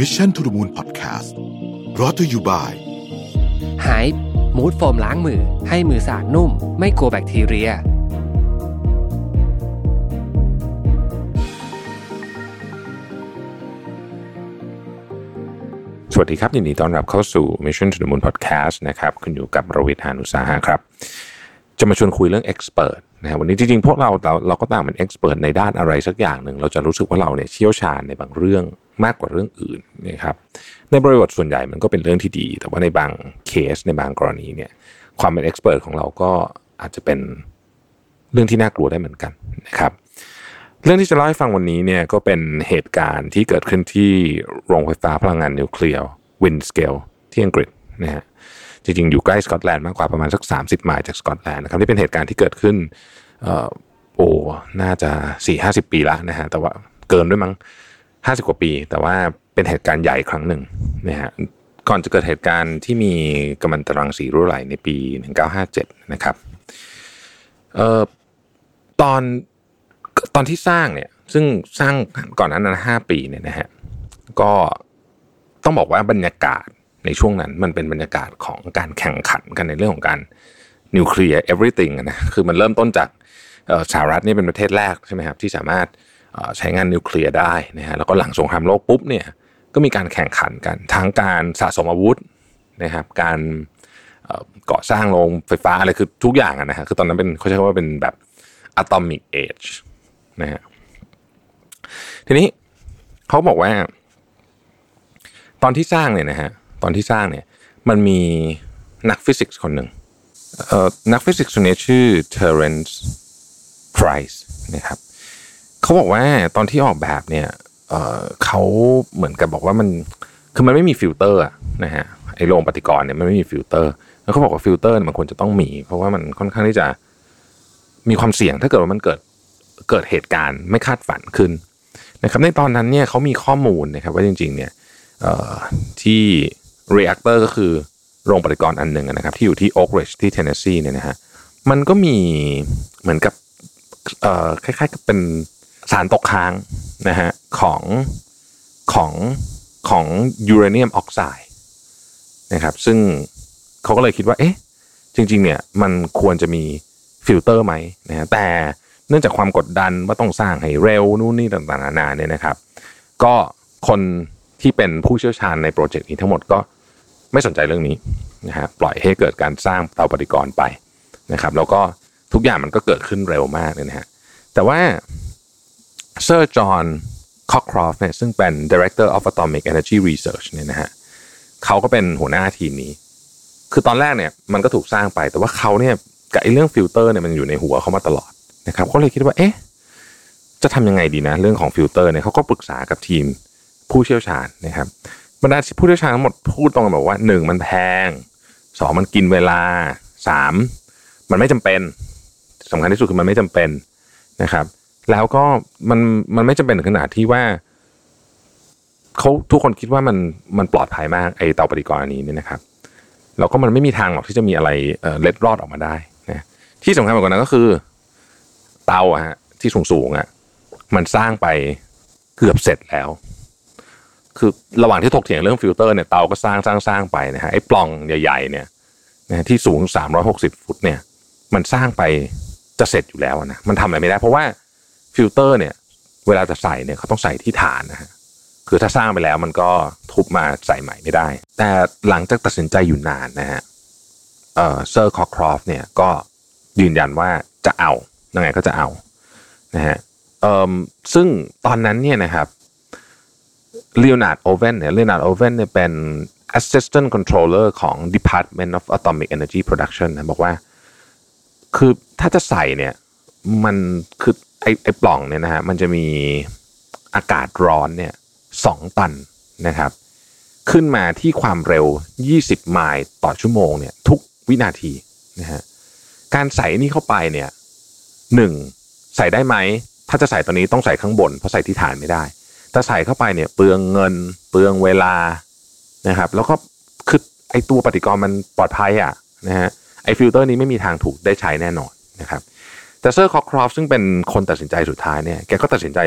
Mission to the Moon Podcast รอ t ธออยู่บ่ายหายมูดโฟมล้างมือ ให้มือสะอาดนุ่ม ไม่กลัวแบคทีเรีย สวัสดีครับ ยินดีต้อนรับเข้าสู่ Mission to the Moon Podcast นะครับคุณอยู่กับรวิทยานุสาหะครับ จะมาชวนคุยเรื่อง Expert นะฮะวันนี้จริงๆ พวกเราเราเราก็ต่างเป็น Expert ในด้านอะไรสักอย่างหนึ่ง เราจะรู้สึกว่าเราเนี่ยเชี่ยวชาญในบางเรื่อง มากกว่าเรื่องอื่นนะครับในบริบทส่วนใหญ่มันก็เป็นเรื่องที่ดี แต่ว่าในบางเคสในบางกรณีเนี่ยความเป็น Expert ของเราก็อาจจะเป็นเรื่องที่น่ากลัวได้เหมือนกันนะครับ เรื่องที่จะเล่าให้ฟังวันนี้เนี่ยก็เป็นเหตุการณ์ที่เกิดขึ้นที่โรงไฟฟ้าพลังงานนิวเคลียร์วินสเกลที่อังกฤษนะฮะจริงๆ อยู่ใกล้สกอตแลนด์มากกว่าประมาณสัก 30ไมล์จากสกอตแลนด์นะครับที่เป็นเหตุการณ์ที่เกิดขึ้นเอ่อโอ้น่าจะ 4-50 ปีล้วนะฮะแต่ว่าเกินด้วยมั้ง 50 กว่าปี แต่ว่าเป็นเหตุการณ์ใหญ่ครั้งหนึ่งนะฮะก่อนจะเกิดเหตุการณ์ที่มีกัมมันตรังสีรั่วไหลในปี 1957 นะครับเอ่อตอนตอนที่สร้างเนี่ยซึ่งสร้างก่อนหนานั้นห้าปีเนี่ยนะฮะก็ต้องบอกว่าบรรยากาศในช่วงนั้นมันเป็นบรรยากาศของการแข่งขันกันในเรื่องของการนิวเคลียร์ everything นะคือมันเริ่มต้นจากสหรัฐนี่เป็นประเทศแรกใช่ไหมครับที่สามารถ ใช้งานนิวเคลียร์ได้นะฮะแล้วก็หลังสงครามโลกปุ๊บเนี่ยก็มีการแข่งขันกัน ทั้งการสะสมอาวุธนะครับการก่อสร้างโรงไฟฟ้าอะไรคือทุกอย่างนะฮะคือตอนนั้นเป็นเขาใช้คำว่าเป็นแบบ atomic age นะฮะทีนี้เขาบอกว่า ตอนที่สร้างเนี่ยนะฮะตอนที่สร้างเนี่ยมันมีนักฟิสิกส์คนหนึ่งนักฟิสิกส์คนนี้ชื่อ Terence Price นะครับ เขาบอกว่าตอนที่ออกแบบเนี่ยเขาเหมือนกับบอกว่ามันคือมันไม่มีฟิลเตอร์นะฮะไอโรงปฏิกรณ์เนี่ยมันไม่มีฟิลเตอร์ แล้วเขาบอกว่าฟิลเตอร์มันควรจะต้องมี เพราะว่ามันค่อนข้างที่จะมีความเสี่ยงถ้าเกิดว่ามันเกิดเกิดเหตุการณ์ไม่คาดฝันขึ้นนะครับในตอนนั้นเนี่ยเขามีข้อมูลนะครับว่าจริงๆเนี่ยเอ่อที่ reactor ก็คือโรงปฏิกรณ์อันหนึ่งนะครับ ที่อยู่ที่ Oak Ridge ที่ Tennessee เนี่ยนะฮะมันก็มีเหมือนกับคล้ายๆกับเป็น สารตกค้างนะฮะของของของยูเรเนียมออกไซด์นะครับซึ่งเขาก็เลยคิดว่าเอ๊ะจริง ๆ เนี่ยมันควรจะมีฟิลเตอร์ไหมนะฮะแต่เนื่องจากความกดดันว่าต้องสร้างให้เร็วนู่นนี่ต่างๆนานาเนี่ยนะครับ ก็คนที่เป็นผู้เชี่ยวชาญในโปรเจกต์นี้ทั้งหมดก็ไม่สนใจเรื่องนี้นะฮะปล่อยให้เกิดการสร้างเตาปฏิกรณ์ไปนะครับ แล้วก็ทุกอย่างมันก็เกิดขึ้นเร็วมากเลยนะฮะแต่ว่า เซอร์จอห์นคอคครอฟเนี่ยซึ่งเป็น Director of Atomic Energy Research เนี่ยนะฮะเขาก็เป็นหัวหน้าทีมนี้ คือตอนแรกเนี่ยมันก็ถูกสร้างไป แต่ว่าเขาเนี่ยกับไอ้เรื่องฟิลเตอร์เนี่ยมันอยู่ในหัวเขามาตลอดนะครับเขาเลยคิดว่าเอ๊ะจะทำยังไงดีนะ เรื่องของฟิลเตอร์เนี่ยเขาก็ปรึกษากับทีมผู้เชี่ยวชาญนะครับบรรดาผู้เชี่ยวชาญทั้งหมดพูดตรงกันบอกว่าหนึ่งมันแพงสองมันกินเวลาสามมันไม่จำเป็นสำคัญที่สุดคือมันไม่จำเป็นนะครับ แล้วก็มันมันไม่จำเป็นถึงขนาดที่ว่าเขาทุกคนคิดว่ามันมันปลอดภัยมากไอเตาปฏิกรณ์อันนี้เนี่ยนะครับแล้วก็มันไม่มีทางหรอกที่จะมีอะไรเล็ดรอดออกมาได้นะที่สำคัญกว่านั้นก็คือ เตาอะฮะที่สูงสูงอะมันสร้างไปเกือบเสร็จแล้ว คือระหว่างที่ถกเถียงเรื่องฟิลเตอร์เนี่ยเตาก็สร้างสร้างสร้างไปนะฮะไอ้ปล่องใหญ่ๆเนี่ยนะที่สูง 360 ฟุตเนี่ย มันสร้างไปจะเสร็จอยู่แล้วนะมันทำอะไรไม่ได้ เพราะว่า ฟิลเตอร์เนี่ย เวลาจะใส่เนี่ยเขาต้องใส่ที่ฐานนะฮะคือถ้าสร้างไปแล้วมันก็ทุบมาใส่ใหม่ไม่ได้ แต่หลังจากตัดสินใจอยู่นานนะฮะเอ่อเซอร์คอครอฟเนี่ยก็ยืนยันว่าจะเอายังไงก็จะเอานะฮะเอ่อซึ่งตอนนั้นเนี่ยนะครับเลโอนาร์ดโอเวนเนี่ยเลโอนาร์ดโอเวนเนี่ยเป็น assistant controller ของ Department of Atomic Energy Production นะบอกว่า คือถ้าจะใส่เนี่ย มันคือ อ้ไอ้ปล่องเนี่ยนะฮะมันจะมีอากาศร้อนเนี่ยสองตันนะครับ ขึ้นมาที่ความเร็ว 20 ไมล์ต่อชั่วโมงเนี่ยทุกวินาทีนะฮะการใส่นี่เข้าไปเนี่ยหนึ่งใส่ได้ไหม ถ้าจะใส่ตอนนี้ต้องใส่ข้างบน เพราะใส่ที่ฐานไม่ได้แต่ใส่เข้าไปเนี่ยเปลืองเงินเปลืองเวลานะครับ แล้วก็คือไอตัวปฏิกรณ์มันปลอดภัยอะนะฮะไอฟิลเตอร์นี้ไม่มีทางถูกได้ใช้แน่นอนนะครับ แต่เซอร์คอครอฟซึ่งเป็นคนตัดสินใจสุดท้ายเนี่ยแกก็ตัดสินใจ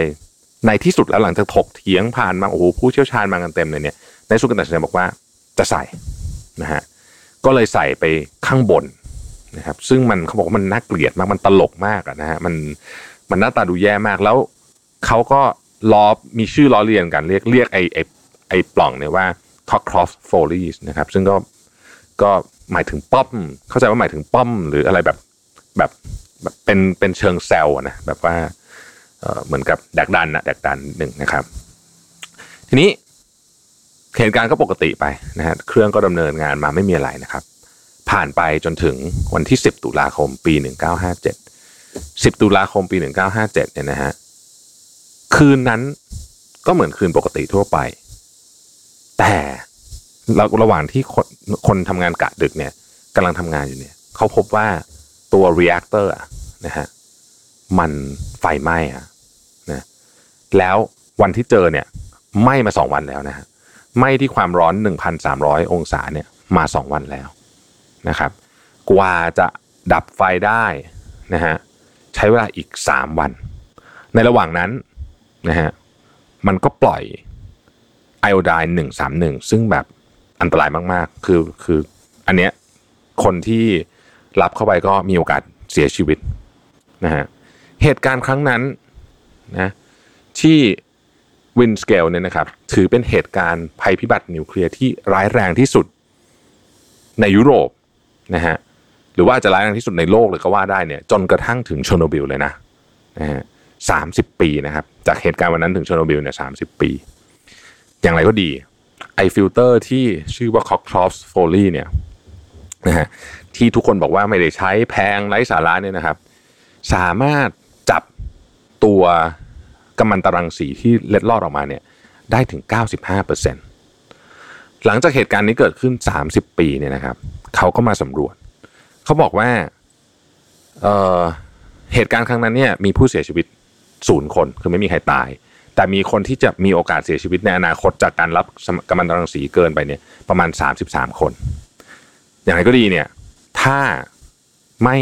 ในที่สุดแล้วหลังจากถกเถียงผ่านมาโอ้โหผู้เชี่ยวชาญมากันเต็มเลยเนี่ยในสุดกันตัดสินใจบอกว่าจะใส่นะฮะก็เลยใส่ไปข้างบนนะครับซึ่งมันเขาบอกว่ามันน่าเกลียดมากมันตลกมากนะฮะมันมันหน้าตาดูแย่มากแล้วเขาก็ล้อมีชื่อล้อเลียนกันเรียกเรียกไอไอไอปล่องเนี่ยว่า cockcroft folies นะครับซึ่งก็ก็หมายถึงป้อม เข้าใจว่าหมายถึงป้อมหรืออะไรแบบแบบ แบบเป็นเป็นเชิงแซวนะแบบว่าเหมือนกับดักดันนะดักดันหนึ่งนะครับ ทีนี้เหตุการณ์ก็ปกติไปนะฮะเครื่องก็ดำเนินงานมาไม่มีอะไรนะครับ ผ่านไปจนถึงวันที่ 10 ตุลาคม ปี 1957 10 ตุลาคมปี 1957เนี่ยนะฮะคืนนั้นก็เหมือนคืนปกติทั่วไป แต่ระหว่างที่คนคนทำงานกะดึกเนี่ยกำลังทำงานอยู่เนี่ย เขาพบว่า ตัว reactor อะนะฮะมันไฟไหม้อะนะแล้ววันที่เจอเนี่ยไหม้มาสองวันแล้วนะฮะไหม้ที่ความร้อน 1,300 องศาเนี่ยมาสองวันแล้วนะครับ กว่าจะดับไฟได้นะฮะใช้เวลาอีก 3 วัน ในระหว่างนั้นนะฮะมันก็ปล่อยไอโอดีนหนึ่งสามหนึ่งซึ่งแบบอันตรายมาก ๆ คือคืออันเนี้ยคนที่ รับเข้าไปก็มีโอกาสเสียชีวิตนะฮะเหตุการณ์ครั้งนั้นนะที่วินสเกลเนี่ยนะครับถือเป็นเหตุการณ์ภัยพิบัตินิวเคลียร์ที่ร้ายแรงที่สุดในยุโรปนะฮะหรือว่าจะร้ายแรงที่สุดในโลกเลยก็ว่าได้เนี่ยจนกระทั่งถึงเชอร์โนบิลเลยนะนะฮะสามสิบปีนะครับจากเหตุการณ์วันนั้นถึงเชอร์โนบิลเนี่ยสามสิบปี อย่างไรก็ดีไอฟิลเตอร์ที่ชื่อว่า Cockcroft's Folly เนี่ย นะฮะที่ทุกคนบอกว่าไม่ได้ใช้แพงไร้สาระเนี่ยนะครับ สามารถจับตัวกัมมันตรังสีที่เล็ดลอดออกมาเนี่ยได้ถึง 95%หลังจากเหตุการณ์นี้เกิดขึ้น 30 ปีเนี่ยนะครับ เขาก็มาสำรวจ เขาบอกว่าเหตุการณ์ครั้งนั้นเนี่ยมีผู้เสียชีวิตศูนย์คนคือไม่มีใครตาย แต่มีคนที่จะมีโอกาสเสียชีวิตในอนาคตจากการรับกัมมันตรังสีเกินไปเนี่ยประมาณ 33 คน อย่างไรก็ดีเนี่ย ถ้าไม่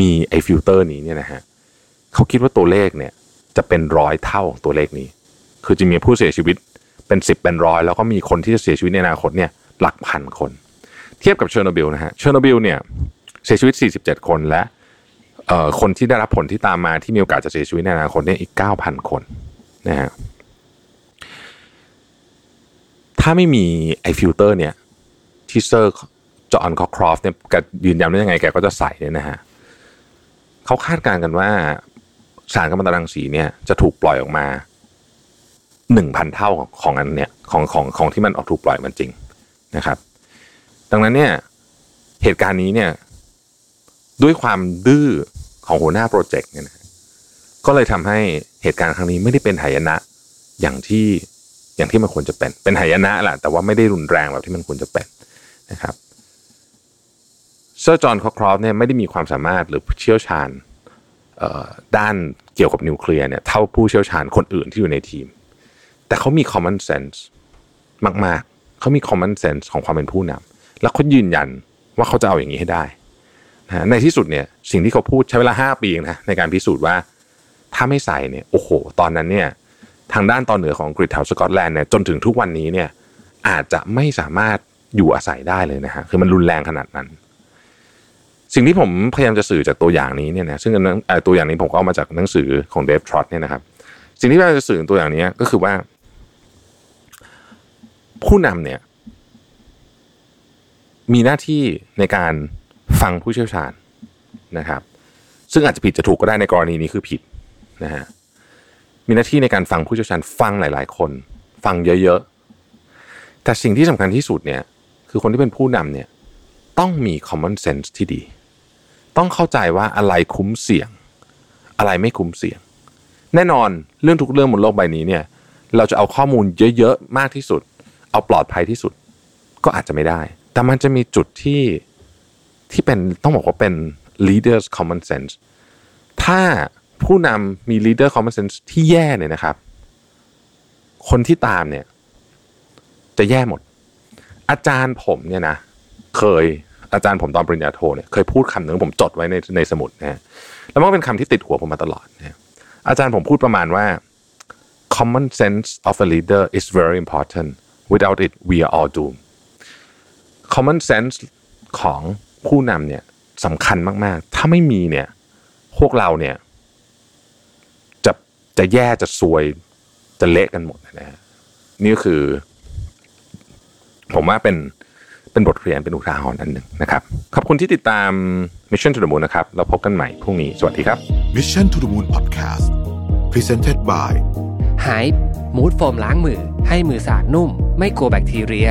มีไอฟิลเตอร์นี้เนี่ยนะฮะเขาคิดว่าตัวเลขเนี่ย จะเป็นร้อยเท่าของตัวเลขนี้ คือจะมีผู้เสียชีวิตเป็นสิบเป็นร้อยแล้วก็มีคนที่จะเสียชีวิตในอนาคตเนี่ยหลักพันคน เทียบกับเชอร์โนบิลนะฮะเชอร์โนบิลเนี่ยเสียชีวิต 47 คนและเอ่อคนที่ได้รับผลที่ตามมาที่มีโอกาสจะเสียชีวิตในอนาคตเนี่ยอีก 9,000 คนนะฮะถ้าไม่มีไอฟิลเตอร์เนี่ยที่เซอร์ จอห์นคอครอฟเนี่ยแกยืนยันว่ายังไงแกก็จะใส่เนี่ยนะฮะเขาคาดการณ์กันว่าสารกัมมันตรังสีเนี่ยจะถูกปล่อยออกมาหนึ่งพันเท่าของของอันเนี่ยของของของที่มันออกถูกปล่อยมันจริงนะครับ ดังนั้นเนี่ยเหตุการณ์นี้เนี่ยด้วยความดื้อของหัวหน้าโปรเจกต์เนี่ยนะก็เลยทำให้เหตุการณ์ครั้งนี้ไม่ได้เป็นหายนะอย่างที่อย่างที่มันควรจะเป็น เป็นหายนะแหละแต่ว่าไม่ได้รุนแรงแบบที่มันควรจะเป็นนะครับ เซอร์จอห์นคอครอฟเนี่ยไม่ได้มีความสามารถหรือเชี่ยวชาญด้านเกี่ยวกับนิวเคลียร์เนี่ยเท่าผู้เชี่ยวชาญคนอื่นที่อยู่ในทีม แต่เขามี common sense มากๆ เขามี common sense ของความเป็นผู้นำแล้วเขายืนยันว่าเขาจะเอาอย่างนี้ให้ได้นะในที่สุดเนี่ยสิ่งที่เขาพูดใช้เวลา 5 ปีนะในการพิสูจน์ว่าถ้าไม่ใส่เนี่ยโอ้โห ตอนนั้นเนี่ยทางด้านตอนเหนือของกรีฑาสกอตแลนด์เนี่ยจนถึงทุกวันนี้เนี่ยอาจจะไม่สามารถอยู่อาศัยได้เลยนะฮะคือมันรุนแรงขนาดนั้น สิ่งที่ผมพยายามจะสื่อจากตัวอย่างนี้เนี่ยนะซึ่งตัวอย่างนี้ผมก็เอามาจากหนังสือของเดฟทรอตเนี่ยนะครับ สิ่งที่พยายามจะสื่อตัวอย่างนี้ก็คือว่า ผู้นำเนี่ย มีหน้าที่ในการฟังผู้เชี่ยวชาญนะครับ ซึ่งอาจจะผิดจะถูกก็ได้ในกรณีนี้คือผิดนะฮะมีหน้าที่ในการฟังผู้เชี่ยวชาญฟังหลาย ๆ คน ฟังเยอะๆแต่สิ่งที่สำคัญที่สุดเนี่ย คือคนที่เป็นผู้นำเนี่ยต้องมี common sense ที่ดี ต้องเข้าใจว่าอะไรคุ้มเสี่ยง อะไรไม่คุ้มเสี่ยง แน่นอนเรื่องทุกเรื่องบนโลกใบนี้เนี่ย เราจะเอาข้อมูลเยอะๆมากที่สุด เอาปลอดภัยที่สุด ก็อาจจะไม่ได้ แต่มันจะมีจุดที่ที่เป็นต้องบอกว่าเป็น leaders common sense ถ้าผู้นำมี leader common sense ที่แย่เนี่ยนะครับ คนที่ตามเนี่ย จะแย่หมด อาจารย์ผมเนี่ยนะ เคย อาจารย์ผมตอนปริญญาโทเนี่ยเคยพูดคำหนึ่งผมจดไว้ในในสมุดนะฮะแล้วมันเป็นคำที่ติดหัวผมมาตลอดนะอาจารย์ผมพูดประมาณว่า common sense of a leader is very important without it we are all doomed common sense ของผู้นำเนี่ยสำคัญมากๆ ถ้าไม่มีเนี่ย พวกเราเนี่ย จะจะแย่จะซวยจะเละกันหมดนะฮะนี่คือ ผมว่าเป็น เป็นบทเรียนเป็นอุทาหรณ์อันหนึ่งนะครับ ขอบคุณที่ติดตาม Mission to the Moon นะครับ เราพบกันใหม่พรุ่งนี้ สวัสดีครับ Mission to the Moon Podcast Presented by ไฮมูดโฟมล้างมือ ให้มือสะอาดนุ่ม ไม่กลัวแบคทีเรีย